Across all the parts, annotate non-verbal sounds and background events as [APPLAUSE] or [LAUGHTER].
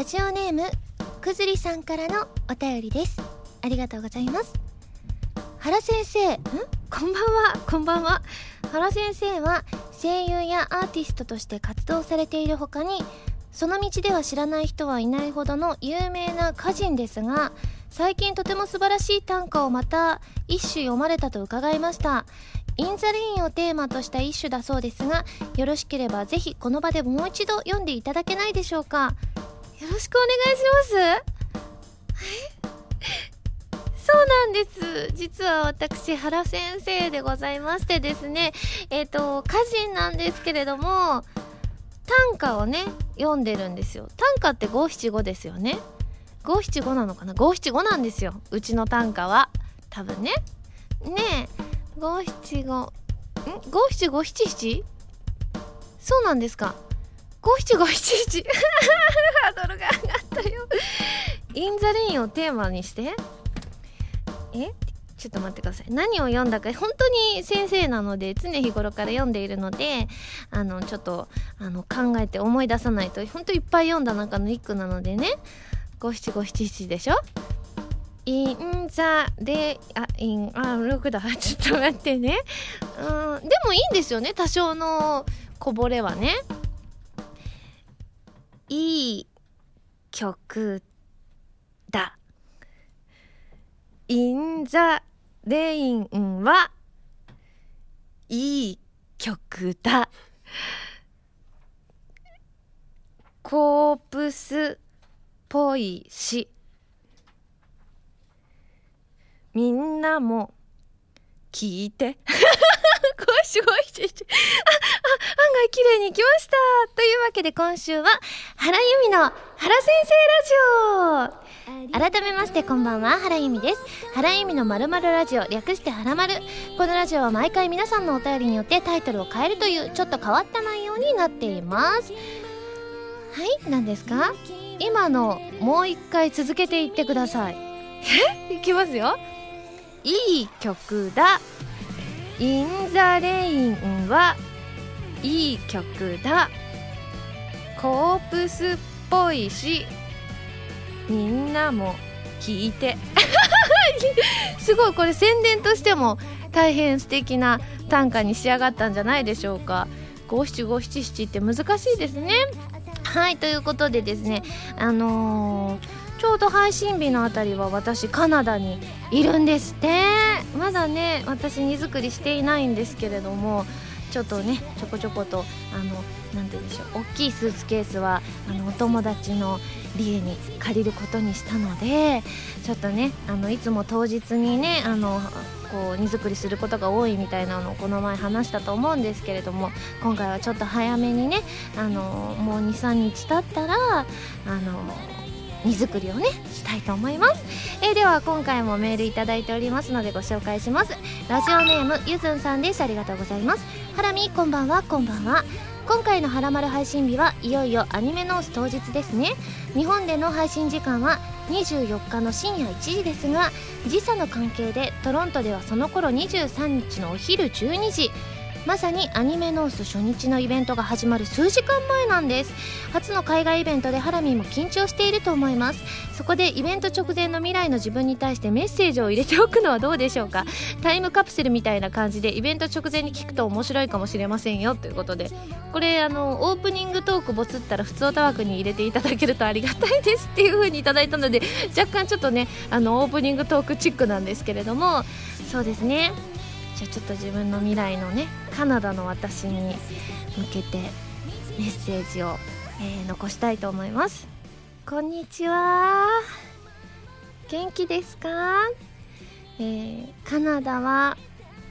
ラジオネームくずりさんからのお便りです。ありがとうございます。原先生ん？こんばんはこんばんは。原先生は声優やアーティストとして活動されているほかにその道では知らない人はいないほどの有名な歌人ですが最近とても素晴らしい短歌をまた一首読まれたと伺いました。 in the rain をテーマとした一首だそうですがよろしければぜひこの場でもう一度読んでいただけないでしょうか。よろしくお願いします。[LAUGHS] そうなんです。実は私原先生でございましてですね。えっ、ー、と歌人なんですけれども短歌をね読んでるんですよ。短歌って五七五ですよね。五七五なのかな？五七五なんですよ。うちの短歌は。多分ね。ねえ。五七五ん？五七五七七？そうなんですか？五七五七七ハードルが上がったよ。 in the rain をテーマにして。え？ちょっと待ってください。何を読んだか。本当に先生なので常日頃から読んでいるのであのちょっとあの考えて思い出さないと。本当いっぱい読んだ中の一句なのでね。五七五七七でしょ？in the レあインあ6だ。ちょっと待ってね。うんでもいいんですよね。多少のこぼれはね。いい曲だ。 in the rain はいい曲だ。コープスっぽいしみんなも聞いて。すごいあ、あ、案外綺麗にいきました。というわけで今週は原由美の原先生ラジオ。改めましてこんばんは原由美です。原由美のまるまるラジオ略して原丸。このラジオは毎回皆さんのお便りによってタイトルを変えるというちょっと変わった内容になっています。はい何ですか？今のもう一回続けていってください。え？いきますよいい曲だ。 In the Rain はいい曲だ。コープスっぽいしみんなも聞いて。[LAUGHS] すごいこれ宣伝としても大変素敵な短歌に仕上がったんじゃないでしょうか。五七五七七って難しいですね。はいということでですねあのー、ちょうど配信日のあたりは私カナダにいるんですって。まだね私荷造りしていないんですけれどもちょっとねちょこちょことあの何て言うんでしょう大きいスーツケースはあのお友達の家に借りることにしたのでちょっとねあのいつも当日にねあのこう荷造りすることが多いみたいなのをこの前話したと思うんですけれども今回はちょっと早めにねあのもう23日経ったらあの荷造りをねしたいと思います、えー、では今回もメールいただいておりますのでご紹介します。ラジオネームゆずんさんです。ありがとうございます。ハラミこんばんはこんばんは。今回の「はらまる」配信日はいよいよアニメノース当日ですね。日本での配信時間は24日の深夜1時ですが時差の関係でトロントではその頃23日のお昼12時まさにアニメノース初日のイベントが始まる数時間前なんです。初の海外イベントでハラミーも緊張していると思います。そこでイベント直前の未来の自分に対してメッセージを入れておくのはどうでしょうか。タイムカプセルみたいな感じでイベント直前に聞くと面白いかもしれませんよ。ということでこれあのオープニングトークボツったら普通歌枠に入れていただけるとありがたいですっていう風にいただいたので若干ちょっとねあのオープニングトークチックなんですけれども。そうですね。じゃあちょっと自分の未来のねカナダの私に向けてメッセージを、えー、残したいと思います。こんにちは。元気ですか、えー、カナダは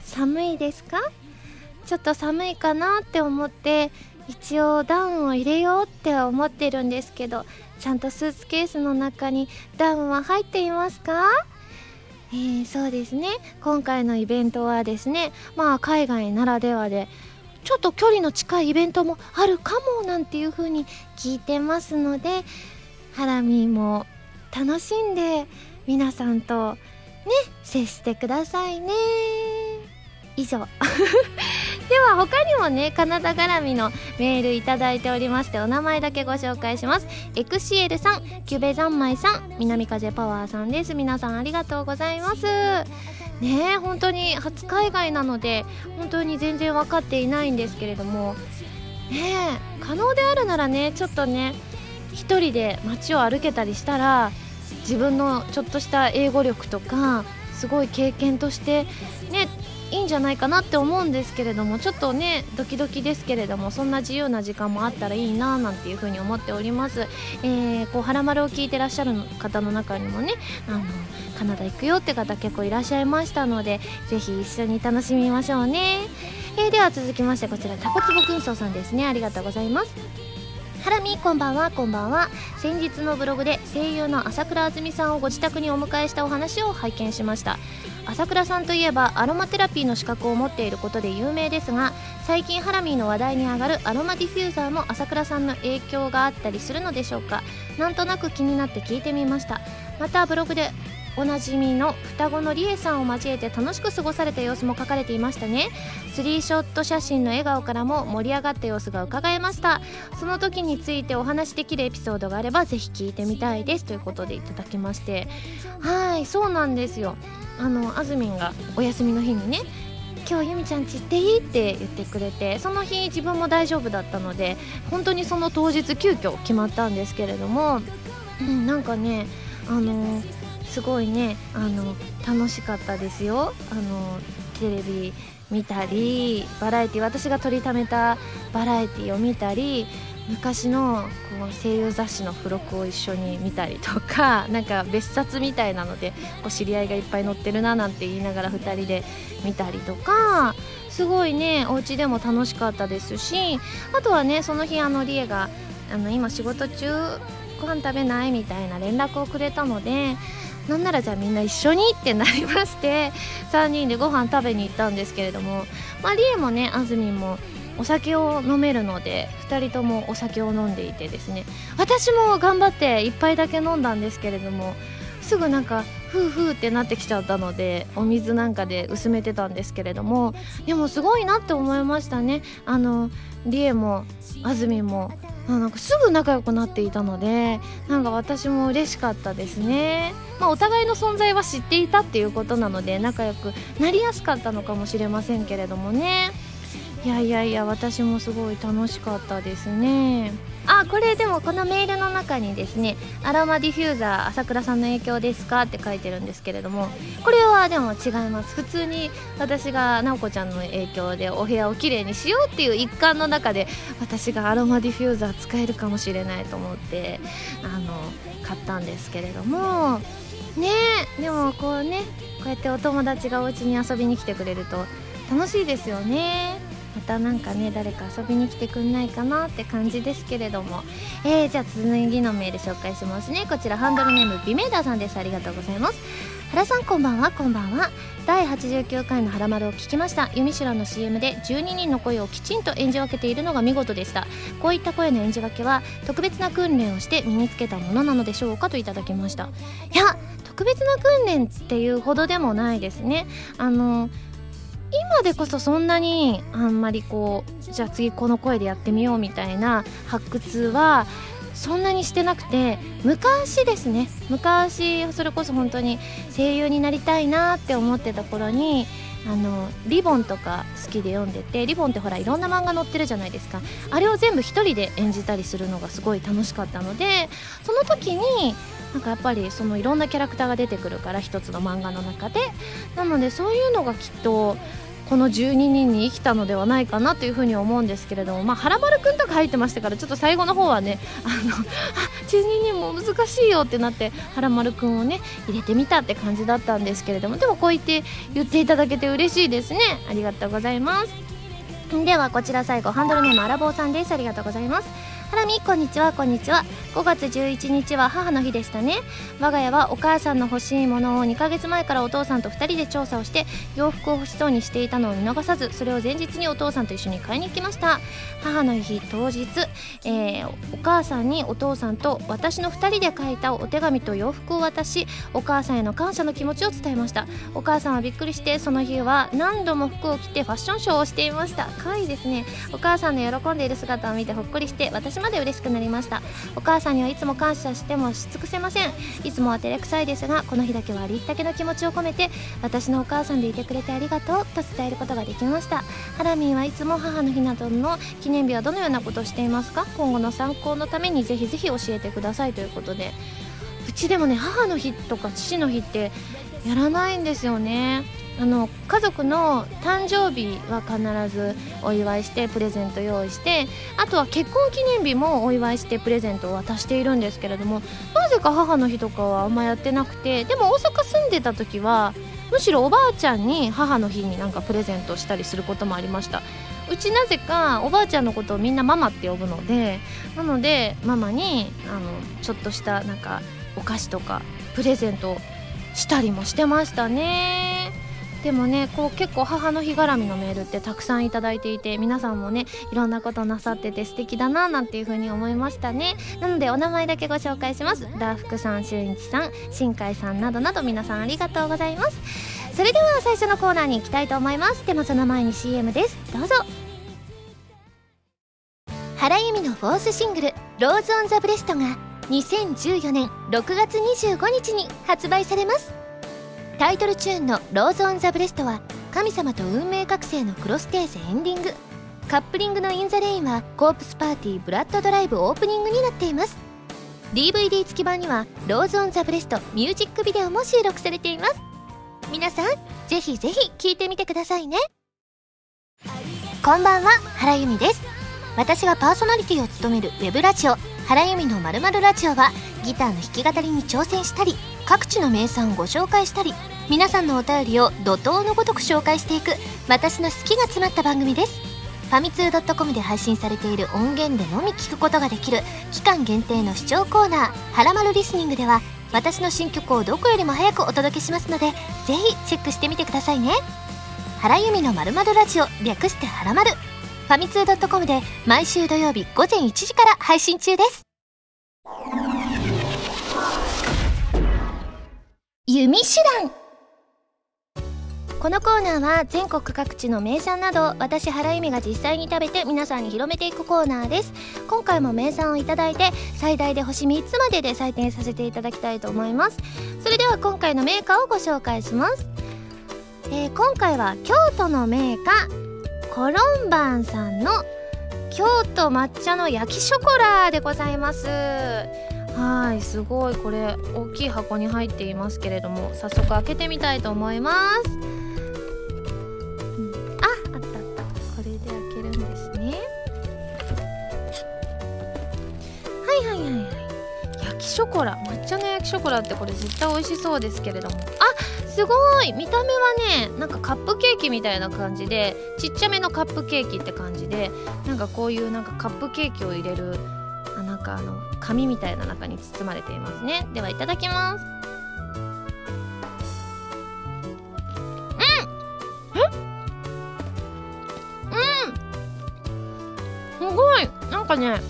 寒いですか？ちょっと寒いかなって思って一応ダウンを入れようって思ってるんですけどちゃんとスーツケースの中にダウンは入っていますか？えー、そうですね。今回のイベントはですねまあ海外ならではでちょっと距離の近いイベントもあるかもなんていう風に聞いてますのでハラミーも楽しんで皆さんとね接してくださいね。以上。[LAUGHS] では他にもねカナダ絡みのメールいただいておりましてお名前だけご紹介します。エクシエルさんキュベザンマイさん南風パワーさんです。皆さんありがとうございます。ね本当に初海外なので本当に全然分かっていないんですけれども。ね可能であるならねちょっとね一人で街を歩けたりしたら自分のちょっとした英語力とかすごい経験としてねいいんじゃないかなって思うんですけれどもちょっとねドキドキですけれどもそんな自由な時間もあったらいいななんていうふうに思っております、えー、こうはらまるを聞いてらっしゃる方の中にもねあのカナダ行くよって方結構いらっしゃいましたのでぜひ一緒に楽しみましょうね、えー、では続きましてこちらタコツボ軍曹さんですね。ありがとうございます。ハラミこんばんはこんばんは。先日のブログで声優の朝倉あずみさんをご自宅にお迎えしたお話を拝見しました。朝倉さんといえばアロマテラピーの資格を持っていることで有名ですが最近ハラミーの話題に上がるアロマディフューザーも朝倉さんの影響があったりするのでしょうか。なんとなく気になって聞いてみました。またブログでおなじみの双子のリエさんを交えて楽しく過ごされた様子も書かれていましたね。スリーショット写真の笑顔からも盛り上がった様子が伺えました。その時についてお話しできるエピソードがあればぜひ聞いてみたいです。ということでいただきまして。はいそうなんですよ。あのあずみんがお休みの日にね今日ゆみちゃんち行っていい？って言ってくれてその日自分も大丈夫だったので本当にその当日急遽決まったんですけれども、うん、なんかねあのーすごいねあの楽しかったですよ。あのテレビ見たりバラエティ私が撮りためたバラエティを見たり昔のこう声優雑誌の付録を一緒に見たりとか [LAUGHS] なんか別冊みたいなのでこう知り合いがいっぱい載ってるななんて言いながら2人で見たりとかすごいねお家でも楽しかったですしあとはねその日あのリエがあの今仕事中ご飯食べないみたいな連絡をくれたのでなんならじゃあみんな一緒にってなりまして3人でご飯食べに行ったんですけれどもまあリエもねあずみんもお酒を飲めるので2人ともお酒を飲んでいてですね。私も頑張って1杯だけ飲んだんですけれどもすぐなんかふうふうってなってきちゃったのでお水なんかで薄めてたんですけれどもでもすごいなって思いましたね。あのリエもあずみもなんかすぐ仲良くなっていたのでなんか私も嬉しかったですね、まあ、お互いの存在は知っていたっていうことなので仲良くなりやすかったのかもしれませんけれどもね。いやいやいや私もすごい楽しかったですね。あこれでもこのメールの中にですねアロマディフューザー朝倉さんの影響ですかって書いてるんですけれどもこれはでも違います。普通に私が直子ちゃんの影響でお部屋をきれいにしようっていう一環の中で私がアロマディフューザー使えるかもしれないと思ってあの買ったんですけれども。ねでもこうねこうやってお友達がお家に遊びに来てくれると楽しいですよね。またなんかね誰か遊びに来てくんないかなって感じですけれども。えー、じゃあ次のメール紹介しますね。こちらハンドルネームビメーダーさんです。ありがとうございます。原さんこんばんは。こんばんは。第89回の「はらまる」を聞きました。ユミシュラの CM で12人の声をきちんと演じ分けているのが見事でした。こういった声の演じ分けは特別な訓練をして身につけたものなのでしょうかといただきました。いや特別な訓練っていうほどでもないですね。あの今でこそそんなにあんまりこうじゃあ次この声でやってみようみたいな発掘はそんなにしてなくて昔ですね。昔それこそ本当に声優になりたいなって思ってた頃にあのリボンとか好きで読んでてリボンってほらいろんな漫画載ってるじゃないですか。あれを全部一人で演じたりするのがすごい楽しかったのでその時になんかやっぱりそのいろんなキャラクターが出てくるから一つの漫画の中で。なのでそういうのがきっとこの12人に生きたのではないかなというふうに思うんですけれどもまあはらまるくんとか入ってましたからちょっと最後の方はね [LAUGHS] あのあ12人も難しいよってなってはらまるくんをね入れてみたって感じだったんですけれどもでもこう言って言っていただけて嬉しいですね。ありがとうございます。ではこちら最後ハンドルネームアラボーさんです。ありがとうございます。ハラミこんにちはこんにちは。5月11日は母の日でしたね。我が家はお母さんの欲しいものを2ヶ月前からお父さんと2人で調査をして洋服を欲しそうにしていたのを見逃さずそれを前日にお父さんと一緒に買いに行きました。母の日当日、えー、お母さんにお父さんと私の2人で書いたお手紙と洋服を渡しお母さんへの感謝の気持ちを伝えました。お母さんはびっくりしてその日は何度も服を着てファッションショーをしていました。可愛いですね。お母さんの喜んでいる姿を見てほっこりして私まで嬉しくなりました。お母さんにはいつも感謝してもし尽くせません。いつもは照れくさいですがこの日だけはありったけの気持ちを込めて私のお母さんでいてくれてありがとうと伝えることができました。ハラミーはいつも母の日などの記念日はどのようなことをしていますか？今後の参考のためにぜひぜひ教えてくださいということで。うちでもね母の日とか父の日ってやらないんですよね。あの家族の誕生日は必ずお祝いしてプレゼント用意してあとは結婚記念日もお祝いしてプレゼントを渡しているんですけれどもなぜか母の日とかはあんまやってなくてでも大阪住んでた時はむしろおばあちゃんに母の日になんかプレゼントしたりすることもありました。うちなぜかおばあちゃんのことをみんなママって呼ぶのでなのでママにあのちょっとしたなんかお菓子とかプレゼントしたりもしてましたね。でもねこう結構母の日絡みのメールってたくさんいただいていて皆さんもねいろんなことなさってて素敵だななんていう風に思いましたね。なのでお名前だけご紹介します。ダーフクさん俊一さん新海さんなどなど皆さんありがとうございます。それでは最初のコーナーに行きたいと思います。でもその前に CM です。どうぞ。原由実のフォースシングル「Rose on the breast」が2014年6月25日に発売されます。タイトルチューンの「Rose on the breast」は神様と運命覚醒のクロステーゼエンディング。カップリングの「In the Rain」はコープスパーティーブラッドドライブオープニングになっています。DVD 付き版には「Rose on the breast」ミュージックビデオも収録されています。皆さんぜひぜひ聴いてみてくださいね。こんばんは原由美です。私がパーソナリティを務めるウェブラジオ原由美のまるまるラジオはギターの弾き語りに挑戦したり各地の名産をご紹介したり皆さんのお便りを怒涛のごとく紹介していく私の好きが詰まった番組です。ファミツー .com で配信されている音源でのみ聞くことができる期間限定の視聴コーナー「はらまるリスニング」では私の新曲をどこよりも早くお届けしますのでぜひチェックしてみてくださいね。原由美のまるまるラジオ略してはらまる。ファミツー .com で毎週土曜日午前1時から配信中です。弓手段。このコーナーは全国各地の名産など私原由美が実際に食べて皆さんに広めていくコーナーです。今回も名産をいただいて最大で星3つまでで採点させていただきたいと思います。それでは今回のメーカーをご紹介します、えー、今回は京都のメーカーコロンバンさんの京都抹茶の焼きショコラでございます。はいすごい。これ大きい箱に入っていますけれども早速開けてみたいと思います、うん、ああったあった。これで開けるんですね。はいはいはいはい。焼きショコラ。抹茶の焼きショコラってこれ絶対美味しそうですけれども。あすごい。見た目はねなんかカップケーキみたいな感じでちっちゃめのカップケーキって感じでなんかこういうなんかカップケーキを入れるあなんかあの紙みたいな中に包まれていますね。ではいただきます。うん。うん。すごい。なんかね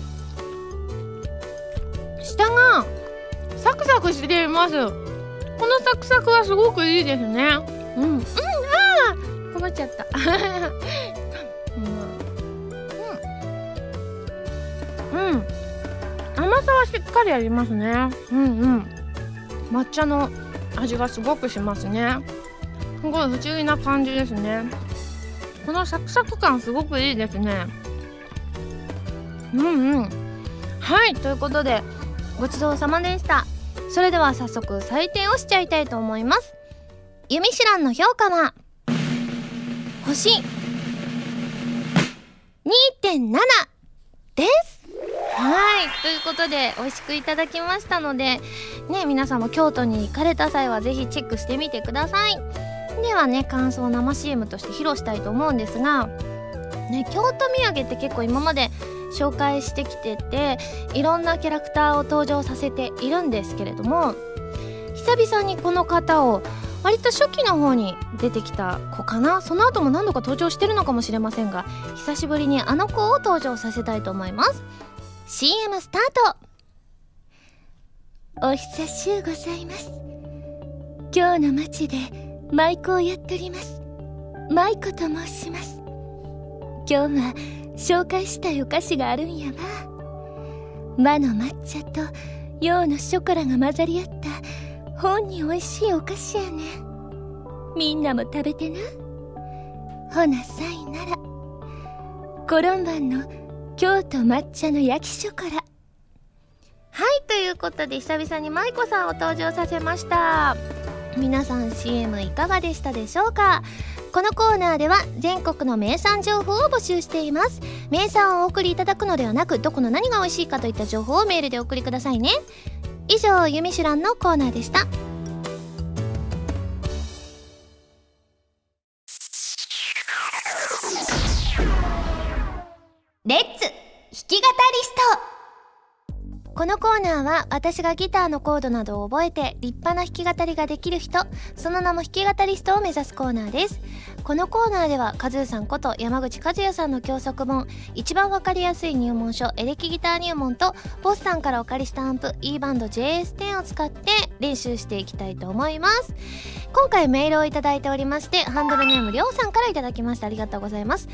下がサクサクしています。このサクサクはすごくいいですね。うん。うん。ああ困っちゃった。[LAUGHS] うん、うん甘さはしっかりありますね。うんうん。抹茶の味がすごくしますね。すごい不思議な感じですね。このサクサク感すごくいいですね。うんうん。はいということでごちそうさまでした。それでは早速採点をしちゃいたいと思います。ユミシュランの評価は星2.7です。はい。ということで美味しくいただきましたのでね皆さんも京都に行かれた際は是非チェックしてみてください。ではね感想を生 CM として披露したいと思うんですがね京都土産って結構今まで紹介してきてていろんなキャラクターを登場させているんですけれども久々にこの方を割と初期の方に出てきた子かな。その後も何度か登場してるのかもしれませんが久しぶりにあの子を登場させたいと思います。CM スタート。お久しゅうございます。今日の街で舞妓をやっております。舞妓と申します。今日は紹介したいお菓子があるんやわ。和の抹茶と洋のショコラが混ざり合った本に美味しいお菓子やね。みんなも食べてな。ほなさいなら。コロンバンの京都抹茶の焼きショコラはいということで久々に舞子さんを登場させました。皆さん CM いかがでしたでしょうか？このコーナーでは全国の名産情報を募集しています。名産をお送りいただくのではなくどこの何が美味しいかといった情報をメールでお送りくださいね。以上「ゆみしゅらん」のコーナーでした。このコーナーは私がギターのコードなどを覚えて立派な弾き語りができる人その名も弾き語りストを目指すコーナーです。このコーナーではカズーさんこと山口和也さんの教則本一番わかりやすい入門書エレキギター入門とボスさんからお借りしたアンプ E バンド JS10 を使って練習していきたいと思います。今回メールをいただいておりましてハンドルネームりょうさんからいただきました。ありがとうございます。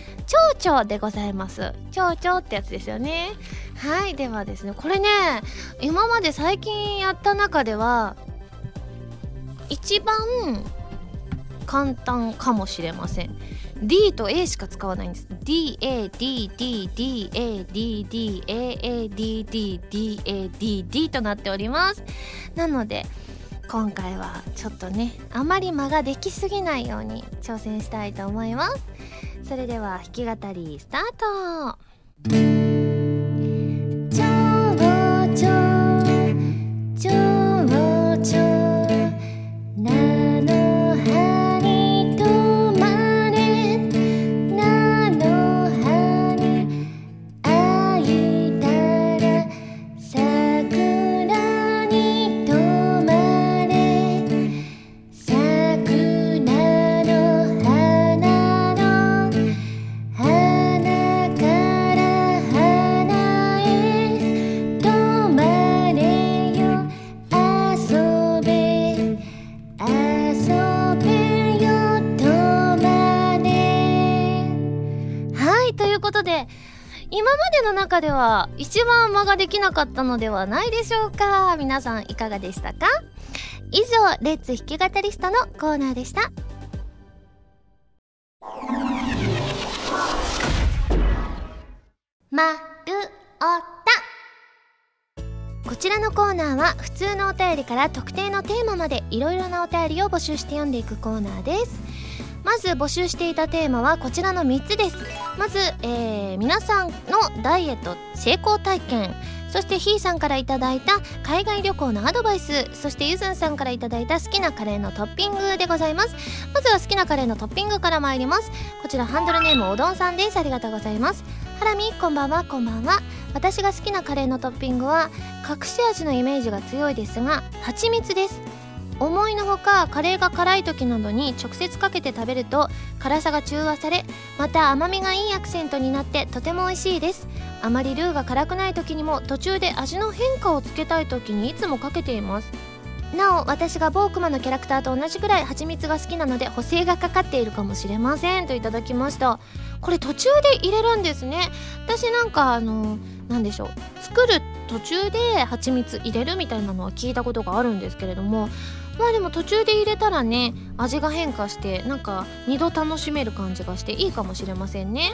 蝶々でございます。蝶々ってやつですよね。はいではですねこれね今まで最近やった中では一番簡単かもしれません。D と A しか使わないんです。DADDDAADDAADDDADD となっております。なので今回はちょっとねあまり間ができすぎないように挑戦したいと思います。それでは弾き語りスタート。は一番間ができなかったのではないでしょうか？皆さんいかがでしたか？以上レッツ弾き語りストのコーナーでした。まるおた。こちらのコーナーは普通のお便りから特定のテーマまでいろいろなお便りを募集して読んでいくコーナーです。まず募集していたテーマはこちらの3つです。まず、えー、皆さんのダイエット成功体験。そしてひーさんから頂いた海外旅行のアドバイス。そしてゆずんさんから頂いた好きなカレーのトッピングでございます。まずは好きなカレーのトッピングから参ります。こちらハンドルネームおどんさんです。ありがとうございます。ハラミこんばんは。こんばんは。私が好きなカレーのトッピングは隠し味のイメージが強いですが蜂蜜です。思いのほかカレーが辛い時などに直接かけて食べると辛さが中和されまた甘みがいいアクセントになってとても美味しいです。あまりルーが辛くない時にも途中で味の変化をつけたい時にいつもかけています。なお私がボークマのキャラクターと同じくらい蜂蜜が好きなので補正がかかっているかもしれません。といただきました。これ途中で入れるんですね。私なんかあの何でしょう。作る途中で蜂蜜入れるみたいなのは聞いたことがあるんですけれどもまあでも途中で入れたらね味が変化してなんか2度楽しめる感じがしていいかもしれませんね。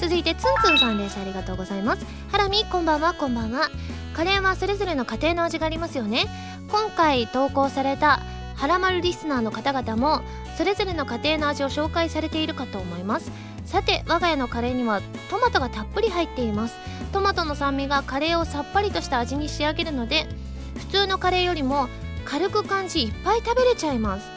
続いてつんつんさんです。ありがとうございます。ハラミこんばんは。こんばんは。カレーはそれぞれの家庭の味がありますよね。今回投稿されたはらまるリスナーの方々もそれぞれの家庭の味を紹介されているかと思います。さて我が家のカレーにはトマトがたっぷり入っています。トマトの酸味がカレーをさっぱりとした味に仕上げるので普通のカレーよりも軽く感じいっぱい食べれちゃいます。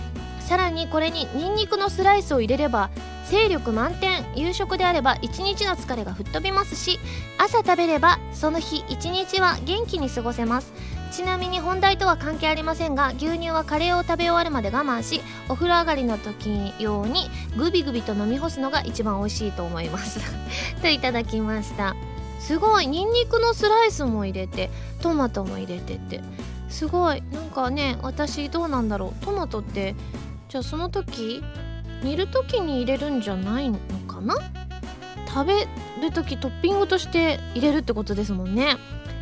さらにこれにニンニクのスライスを入れれば精力満点夕食であれば一日の疲れが吹っ飛びますし朝食べればその日一日は元気に過ごせます。ちなみに本題とは関係ありませんが牛乳はカレーを食べ終わるまで我慢しお風呂上がりの時用にグビグビと飲み干すのが一番美味しいと思います。[LAUGHS] といただきました。すごいニンニクのスライスも入れてトマトも入れてって。すごい。なんかね私どうなんだろう。トマトってじゃあその時煮る時に入れるんじゃないのかな？食べる時トッピングとして入れるってことですもんね。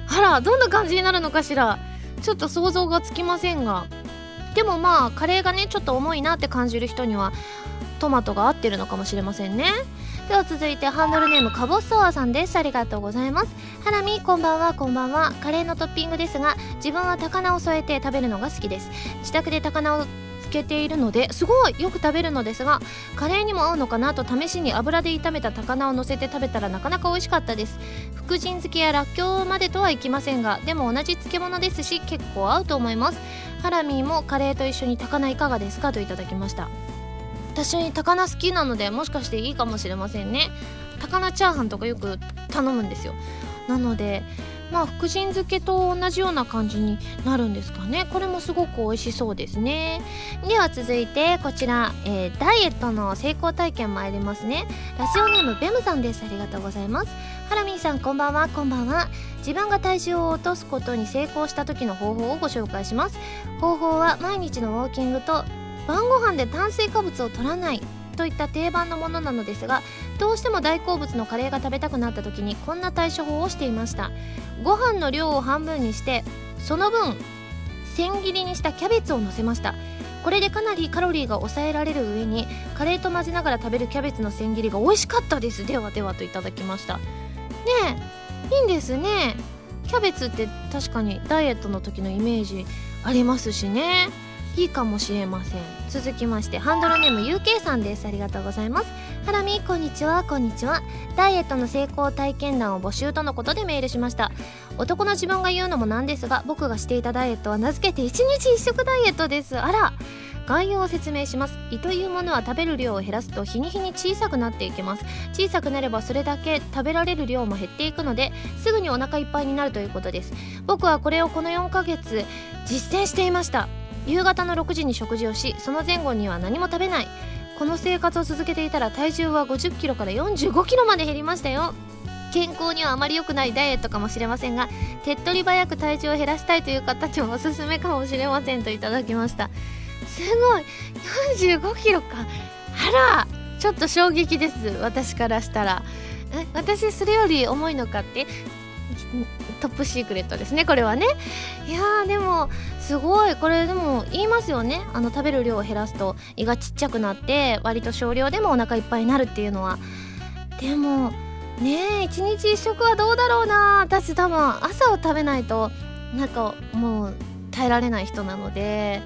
あらどんな感じになるのかしら。ちょっと想像がつきませんが。でもまあカレーがねちょっと重いなって感じる人にはトマトが合ってるのかもしれませんね。では続いてハンドルネームかぼそわさんです。ありがとうございます。ハラミこんばんは。こんばんは。カレーのトッピングですが自分は高菜を添えて食べるのが好きです。自宅で高菜をつけているのですごいよく食べるのですがカレーにも合うのかなと試しに油で炒めた高菜を乗せて食べたらなかなか美味しかったです。福神漬けやらっきょうまでとはいきませんがでも同じ漬物ですし結構合うと思います。ハラミーもカレーと一緒に高菜いかがですか？といただきました。私高菜好きなのでもしかしていいかもしれませんね。高菜チャーハンとかよく頼むんですよ。なのでまあ福神漬けと同じような感じになるんですかね。これもすごく美味しそうですね。では続いてこちら、えー、ダイエットの成功体験参りますね。ラジオネームベムさんです。ありがとうございます。ハラミーさんこんばんは。こんばんは。自分が体重を落とすことに成功した時の方法をご紹介します。方法は毎日のウォーキングと晩ご飯で炭水化物を取らないといった定番のものなのですがどうしても大好物のカレーが食べたくなった時にこんな対処法をしていました。ご飯の量を半分にしてその分千切りにしたキャベツをのせました。これでかなりカロリーが抑えられる上にカレーと混ぜながら食べるキャベツの千切りが美味しかったです。ではではといただきました。ねえいいんですね。キャベツって確かにダイエットの時のイメージありますしね。いいかもしれません。続きましてハンドルネーム UK さんです。ありがとうございます。ハラミこんにちは。こんにちは。ダイエットの成功体験談を募集とのことでメールしました。男の自分が言うのもなんですが僕がしていたダイエットは名付けて1日1食ダイエットです。あら概要を説明します。胃というものは食べる量を減らすと日に日に小さくなっていきます。小さくなればそれだけ食べられる量も減っていくのですぐにお腹いっぱいになるということです。僕はこれをこの4ヶ月実践していました。夕方の6時に食事をしその前後には何も食べない。この生活を続けていたら体重は5 0キロから4 5キロまで減りましたよ。健康にはあまり良くないダイエットかもしれませんが手っ取り早く体重を減らしたいという方にもおすすめかもしれませんといただきました。すごい。45キロか。あら。ちょっと衝撃です。私からしたら。え私それより重いのかって？トップシークレットですねこれはね。いやーでもすごい。これでも言いますよね。あの食べる量を減らすと胃がちっちゃくなって割と少量でもお腹いっぱいになるっていうのは。でもねえ一日一食はどうだろうな。私多分朝を食べないとなんかもう耐えられない人なので。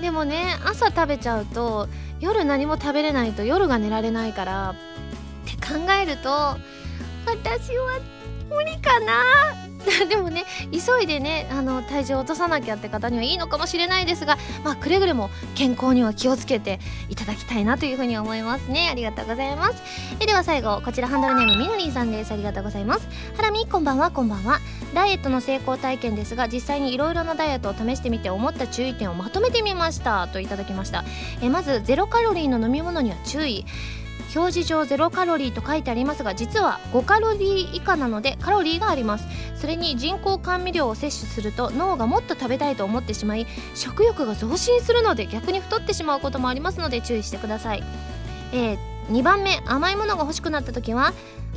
でもね朝食べちゃうと夜何も食べれないと夜が寝られないから。って考えると私は無理かな。[LAUGHS] でもね急いでねあの体重を落とさなきゃって方にはいいのかもしれないですがまあくれぐれも健康には気をつけていただきたいなというふうに思いますね。ありがとうございます。えでは最後こちらハンドルネームみのりんさんです。ありがとうございます。ハラミこんばんは。こんばんは。ダイエットの成功体験ですが実際にいろいろなダイエットを試してみて思った注意点をまとめてみました。といただきました。えまずゼロカロリーの飲み物には注意。表示上0カロリーと書いてありますが実は5カロリー以下なのでカロリーがあります。それに人工甘味料を摂取すると脳がもっと食べたいと思ってしまい食欲が増進するので逆に太ってしまうこともありますので注意してください、えー、2番目甘いものが欲しくなった時は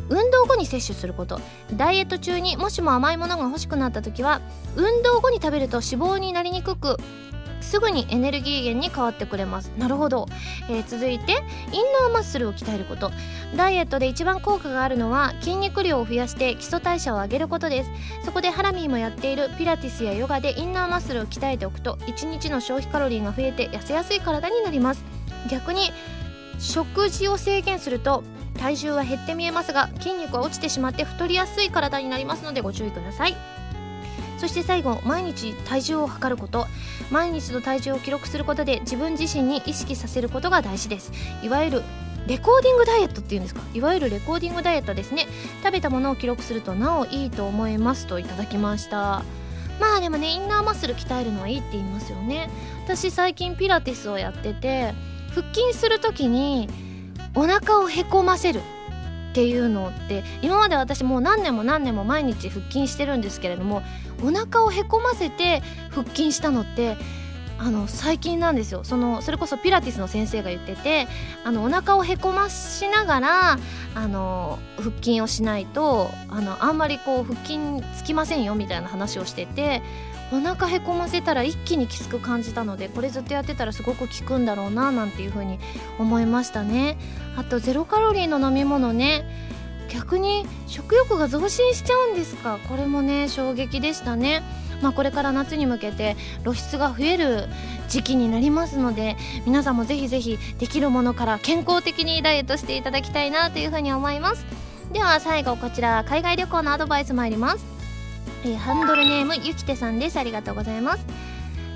運動後に摂取すること。ダイエット中にもしも甘いものが欲しくなった時は運動後に食べると脂肪になりにくくすぐにエネルギー源に変わってくれます。なるほど、えー、続いてインナーマッスルを鍛えること。ダイエットで一番効果があるのは筋肉量を増やして基礎代謝を上げることです。そこでハラミーもやっているピラティスやヨガでインナーマッスルを鍛えておくと1日の消費カロリーが増えて痩せやすい体になります。逆に食事を制限すると体重は減って見えますが筋肉は落ちてしまって太りやすい体になりますのでご注意ください。そして最後毎日体重を測ること。毎日の体重を記録することで自分自身に意識させることが大事です。いわゆるレコーディングダイエットっていうんですか？いわゆるレコーディングダイエットですね。食べたものを記録するとなおいいと思います。といただきました。まあでもねインナーマッスル鍛えるのはいいって言いますよね。私最近ピラティスをやってて腹筋する時にお腹をへこませるっていうのって今まで私もう何年も何年も毎日腹筋してるんですけれどもお腹をへこませて腹筋したのってあの最近なんですよ。そのそれこそピラティスの先生が言っててあのお腹をへこましながらあの腹筋をしないとあのあんまりこう腹筋つきませんよみたいな話をしててお腹へこませたら一気にきつく感じたのでこれずっとやってたらすごく効くんだろうななんていう風に思いましたね。あとゼロカロリーの飲み物ね。逆に食欲が増進しちゃうんですか？これもね衝撃でしたね。まあ、これから夏に向けて露出が増える時期になりますので皆さんもぜひぜひできるものから健康的にダイエットしていただきたいなというふうに思います。では最後こちら海外旅行のアドバイス参ります、えー、ハンドルネームゆきてさんです。ありがとうございます。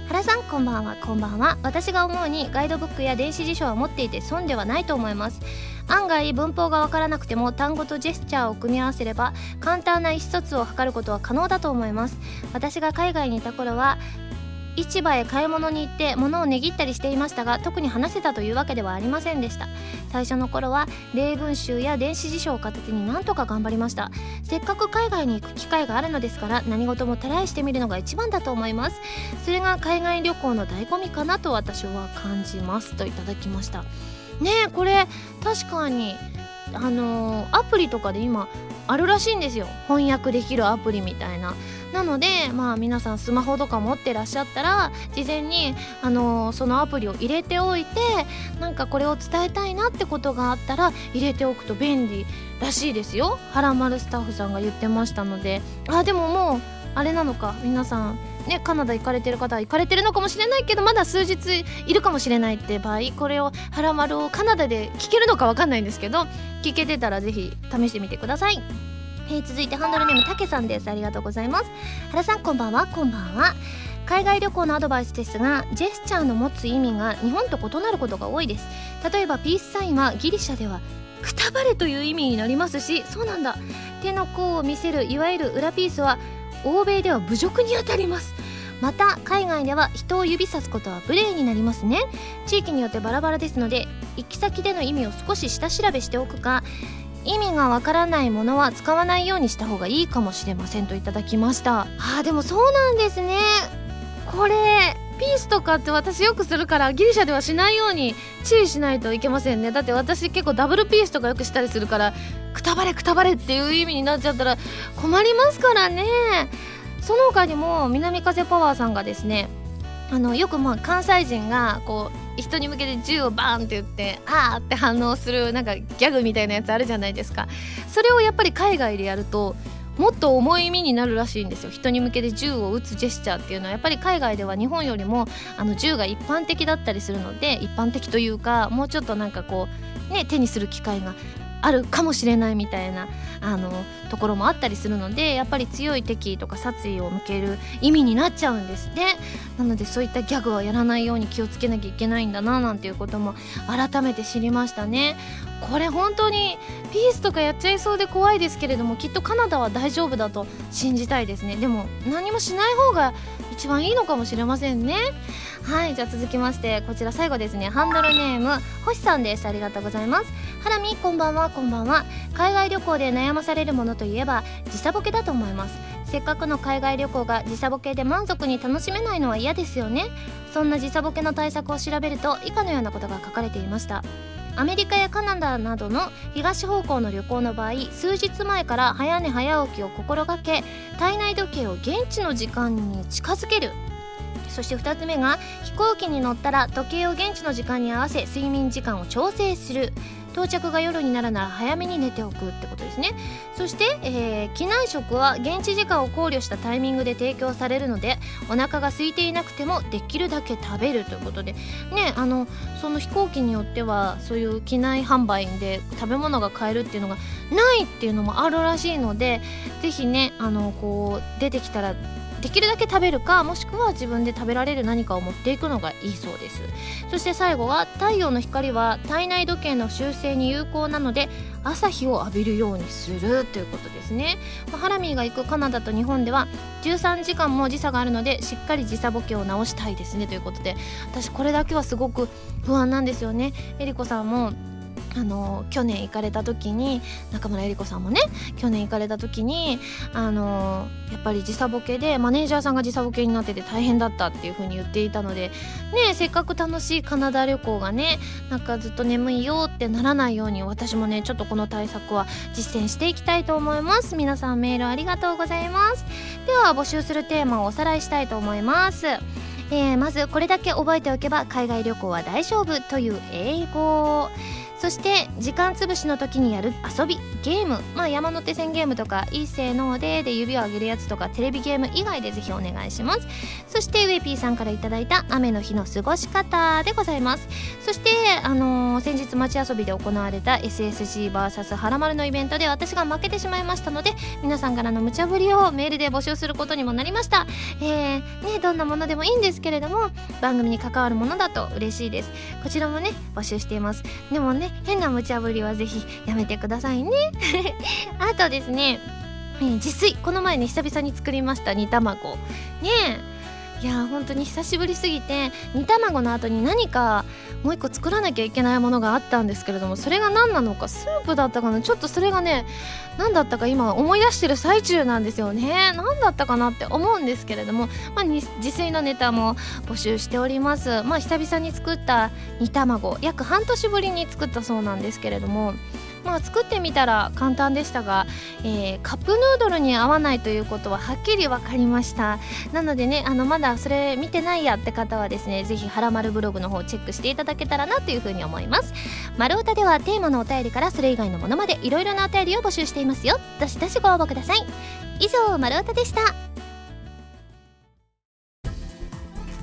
原さんこんばんは。こんばんは。私が思うにガイドブックや電子辞書は持っていて損ではないと思います。案外文法がわからなくても単語とジェスチャーを組み合わせれば簡単な意思疎通を図ることは可能だと思います。私が海外にいた頃は市場へ買い物に行って物を値切ったりしていましたが特に話せたというわけではありませんでした。最初の頃は例文集や電子辞書を片手になんとか頑張りました。せっかく海外に行く機会があるのですから何事もトライしてみるのが一番だと思います。それが海外旅行の醍醐味かなと私は感じます。といただきました。ねこれ確かにあのー、アプリとかで今あるらしいんですよ。翻訳できるアプリみたいな。なのでまあ皆さんスマホとか持ってらっしゃったら事前にあのー、そのアプリを入れておいてなんかこれを伝えたいなってことがあったら入れておくと便利らしいですよ。はらまるスタッフさんが言ってましたので。あでももうあれなのか。皆さんね、カナダ行かれてる方は行かれてるのかもしれないけどまだ数日いるかもしれないって場合これを「はらまる」をカナダで聞けるのか分かんないんですけど聞けてたらぜひ試してみてください。えー、続いてハンドルネームたけさんです。ありがとうございます。原さんこんばんは。こんばんは。海外旅行のアドバイスですがジェスチャーの持つ意味が日本と異なることが多いです。例えばピースサインはギリシャではくたばれという意味になりますしそうなんだ。手の甲を見せるいわゆる裏ピースは欧米では侮辱にあたります。また海外では人を指さすことは無礼になりますね。地域によってバラバラですので行き先での意味を少し下調べしておくか意味がわからないものは使わないようにした方がいいかもしれませんといただきました。あーでもそうなんですね。これピースとかって私よくするからギリシャではしないように注意しないといけませんね。だって私結構ダブルピースとかよくしたりするからくたばれくたばれっていう意味になっちゃったら困りますからね。その他にも南風パワーさんがですねあのよくまあ関西人がこう人に向けて銃をバーンって言ってあーって反応するなんかギャグみたいなやつあるじゃないですか。それをやっぱり海外でやるともっと重い意味になるらしいんですよ。人に向けて銃を撃つジェスチャーっていうのは。やっぱり海外では日本よりもあの銃が一般的だったりするので一般的というかもうちょっとなんかこうね手にする機会があるかもしれないみたいなあのところもあったりするのでやっぱり強い敵とか殺意を向ける意味になっちゃうんです。ねなのでそういったギャグはやらないように気をつけなきゃいけないんだななんていうことも改めて知りましたね。これ本当にピースとかやっちゃいそうで怖いですけれどもきっとカナダは大丈夫だと信じたいですね。でも何もしない方が一番いいのかもしれませんね。はいじゃあ続きましてこちら最後ですね。ハンドルネーム星さんです。ありがとうございます。ハラミこんばんは。こんばんは。海外旅行で悩まされるものといえば時差ボケだと思います。せっかくの海外旅行が時差ボケで満足に楽しめないのは嫌ですよね。そんな時差ボケの対策を調べると以下のようなことが書かれていました。アメリカやカナダなどの東方向の旅行の場合数日前から早寝早起きを心がけ体内時計を現地の時間に近づける。そして2つ目が飛行機に乗ったら時計を現地の時間に合わせ睡眠時間を調整する。到着が夜になるなら早めに寝ておくってことですね。そして、えー、機内食は現地時間を考慮したタイミングで提供されるのでお腹が空いていなくてもできるだけ食べるということで。ねあのその飛行機によってはそういう機内販売で食べ物が買えるっていうのがないっていうのもあるらしいのでぜひねあのこう出てきたらできるだけ食べるかもしくは自分で食べられる何かを持っていくのがいいそうです。そして最後は太陽の光は体内時計の修正に有効なので朝日を浴びるようにするということですね、まあ、ハラミーが行くカナダと日本では13時間も時差があるのでしっかり時差ボケを直したいですねということで私これだけはすごく不安なんですよね。えりこさんもあの去年行かれた時に中村江里子さんもね去年行かれた時にあのやっぱり時差ボケでマネージャーさんが時差ボケになってて大変だったっていう風に言っていたのでねせっかく楽しいカナダ旅行がねなんかずっと眠いよってならないように私もねちょっとこの対策は実践していきたいと思います。皆さんメールありがとうございます。では募集するテーマをおさらいしたいと思います。えー、まずこれだけ覚えておけば海外旅行は大丈夫という英語。そして時間つぶしの時にやる遊びゲーム。まあ山手線ゲームとか一斉のでで指を上げるやつとかテレビゲーム以外でぜひお願いします。そしてウェピーさんから頂いた雨の日の過ごし方でございます。そしてあのー、先日街遊びで行われた SSGVS はらまるのイベントで私が負けてしまいましたので皆さんからの無茶ぶりをメールで募集することにもなりました。えー、ねどんなものでもいいんですけれども番組に関わるものだと嬉しいです。こちらもね募集しています。でもね変な無茶ぶりはぜひやめてくださいね。[LAUGHS] あとですね、えー、自炊。この前ね久々に作りました煮卵。ねえ。いや本当に久しぶりすぎて煮卵の後に何かもう一個作らなきゃいけないものがあったんですけれどもそれが何なのかスープだったかな？ちょっとそれがね何だったか今思い出してる最中なんですよね。何だったかなって思うんですけれども、まあ、自炊のネタも募集しております。まあ久々に作った煮卵約半年ぶりに作ったそうなんですけれどもまあ、作ってみたら簡単でしたが、えー、カップヌードルに合わないということははっきり分かりました。なのでねあのまだそれ見てないやって方はですねぜひはらまるブログの方チェックしていただけたらなというふうに思います。丸太ではテーマのお便りからそれ以外のものまでいろいろなお便りを募集していますよ。どしどしご応募ください。以上丸太でした。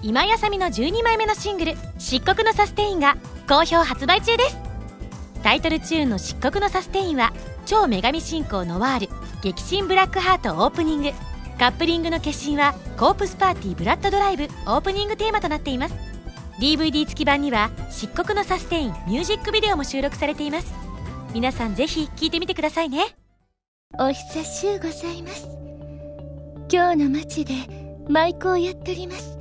今やさみの12枚目のシングル「漆黒のサステイン」が好評発売中です。タイトルチューンの漆黒のサステインは超女神信仰ノワール激震ブラックハートオープニング。カップリングの決心はコープスパーティーブラッドドライブオープニングテーマとなっています。DVD 付き版には漆黒のサステインミュージックビデオも収録されています。皆さんぜひ聴いてみてくださいね。お久しゅうございます。今日の街で舞妓をやっております。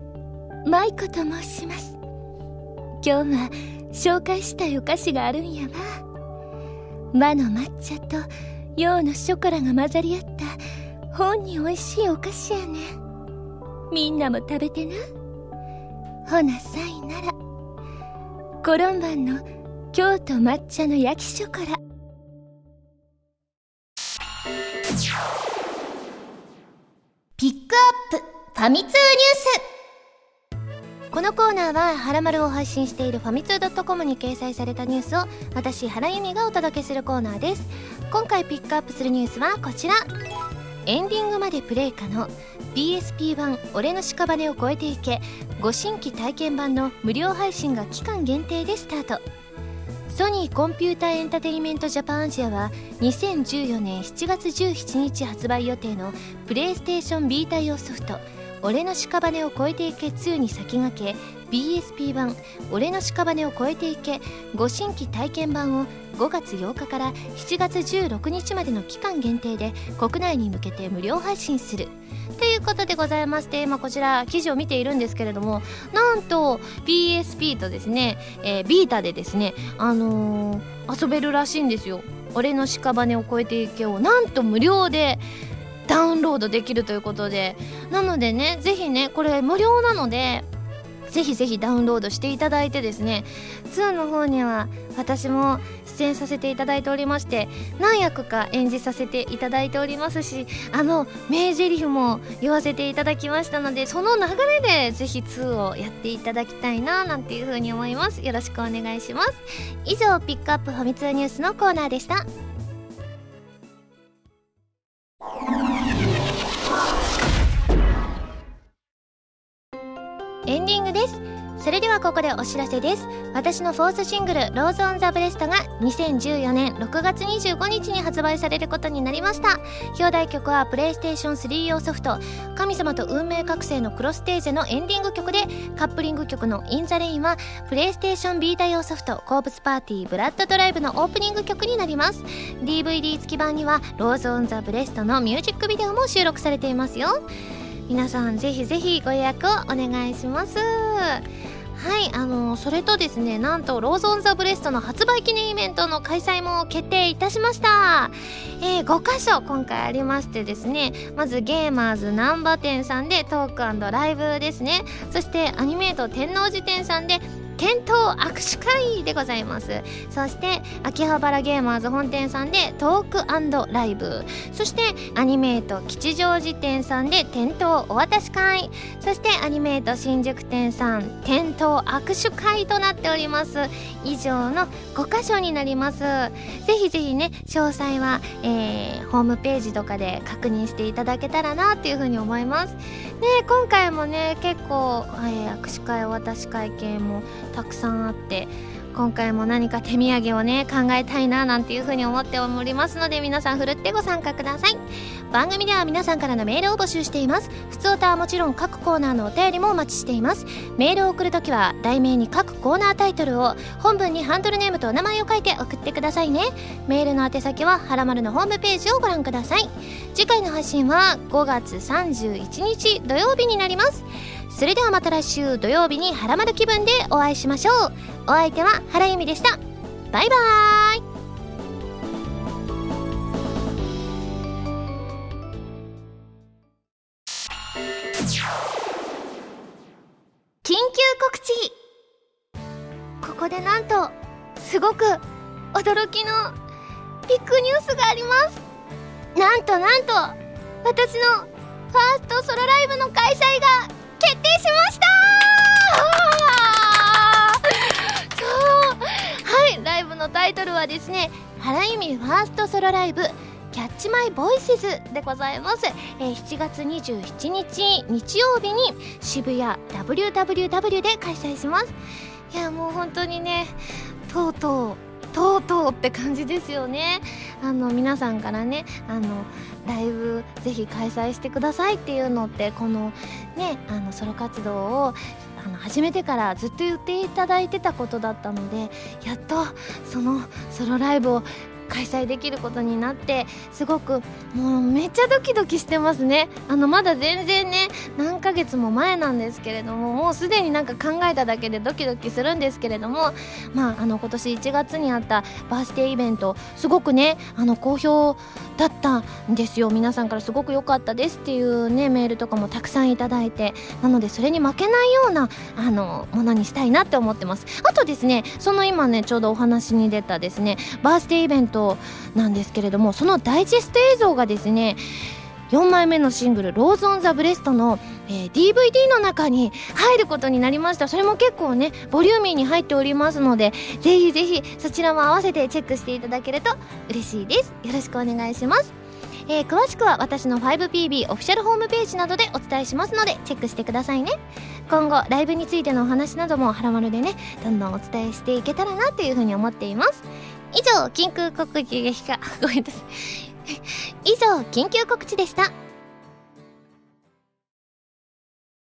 舞妓と申します。今日は紹介したいお菓子があるんやな和の抹茶と洋のショコラが混ざり合った本に美味しいお菓子やね。みんなも食べてな。ほなさいなら。コロンバンの京都抹茶の焼きショコラ。ピックアップファミ通ニュース。このコーナーは「はらまる」を配信しているファミツー .com に掲載されたニュースを私原由美がお届けするコーナーです。今回ピックアップするニュースはこちら。エンディングまでプレイ可能。BSP1 俺の屍を超えていけ。ご新規体験版の無料配信が期間限定でスタート。ソニーコンピューターエンターテインメントジャパンアジアは2014年7月17日発売予定のプレイステーション B 対応ソフト。俺の屍を越えていけ2に先駆け BSP 版俺の屍を越えていけご新規体験版を5月8日から7月16日までの期間限定で国内に向けて無料配信する。ということでございまして今こちら記事を見ているんですけれどもなんと BSP とですね、えー、ビータでですねあのー、遊べるらしいんですよ。俺の屍を越えていけを。なんと無料でダウンロードできるということで。なのでねぜひねこれ無料なのでぜひぜひダウンロードしていただいてですね2の方には私も出演させていただいておりまして何役か演じさせていただいておりますしあの名台詞も言わせていただきましたのでその流れでぜひ2をやっていただきたいななんていうふうに思います。よろしくお願いします。以上ピックアップファミ通ニュースのコーナーでした。エンディングです。それではここでお知らせです。私のフォースシングル「Rose on the breast」が2014年6月25日に発売されることになりました。表題曲はプレイステーション3用ソフト「神様と運命覚醒」のクロステーゼのエンディング曲でカップリング曲の「In the Rain」はプレイステーションビータ用ソフト「コープスパーティーブラッドドライブ」のオープニング曲になります。DVD 付き版には「Rose on the breast」のミュージックビデオも収録されていますよ。皆さんぜひぜひご予約をお願いします。はいあのそれとですねなんと Rose on the breast の発売記念イベントの開催も決定いたしました。えー、5箇所今回ありましてですねまずゲーマーズ難波店さんでトークライブですね。そしてアニメート天王寺店さんで店頭握手会でございます。そして秋葉原ゲーマーズ本店さんでトークライブ。そしてアニメート吉祥寺店さんで店頭お渡し会。そしてアニメート新宿店さん店頭握手会となっております。以上の5箇所になります。ぜひぜひね詳細は、えー、ホームページとかで確認していただけたらなっていうふうに思います。で今回もね結構、えー、握手会お渡し会系もたくさんあって今回も何か手土産をね考えたいななんていう風に思っておりますので皆さんふるってご参加ください。番組では皆さんからのメールを募集しています。普通歌はもちろん各コーナーのお便りもお待ちしています。メールを送るときは題名に各コーナータイトルを本文にハンドルネームとお名前を書いて送ってくださいね。メールの宛先ははらまるのホームページをご覧ください。次回の配信は5月31日土曜日になります。それではまた来週土曜日にハラマル気分でお会いしましょう。お相手は原由美でした。バイバーイ。緊急告知。ここでなんとすごく驚きのビッグニュースがあります。なんとなんと私のファーストソロライブの開催が決定しました。そう。はい。ライブのタイトルはですね原由美ファーストソロライブキャッチマイボイスズでございます、えー、7月27日日曜日に渋谷 WWW で開催します。いやもう本当にねとうとうとうとうって感じですよね。あの皆さんからねあのライブぜひ開催してくださいっていうのってこのねあのソロ活動をあの始めてからずっと言っていただいてたことだったのでやっとそのソロライブを開催できることになってすごくもうめっちゃドキドキしてますね。あのまだ全然ね何ヶ月も前なんですけれどももうすでになんか考えただけでドキドキするんですけれどもまああの今年1月にあったバースデーイベントすごくねあの好評だったんですよ。皆さんからすごく良かったですっていうねメールとかもたくさんいただいてなのでそれに負けないようなあのものにしたいなって思ってます。あとですねその今ねちょうどお話に出たですねバースデーイベントなんですけれどもそのダイジェスト映像がですね4枚目のシングル「Rose on the breast の」えー、DVD の中に入ることになりました。それも結構ねボリューミーに入っておりますのでぜひぜひそちらも合わせてチェックしていただけると嬉しいです。よろしくお願いします。えー、詳しくは私の 5PB オフィシャルホームページなどでお伝えしますのでチェックしてくださいね。今後ライブについてのお話などもハラマルでねどんどんお伝えしていけたらなというふうに思っています。以上緊急告知でした。[LAUGHS] ごめんなさい。以上緊急告知でした。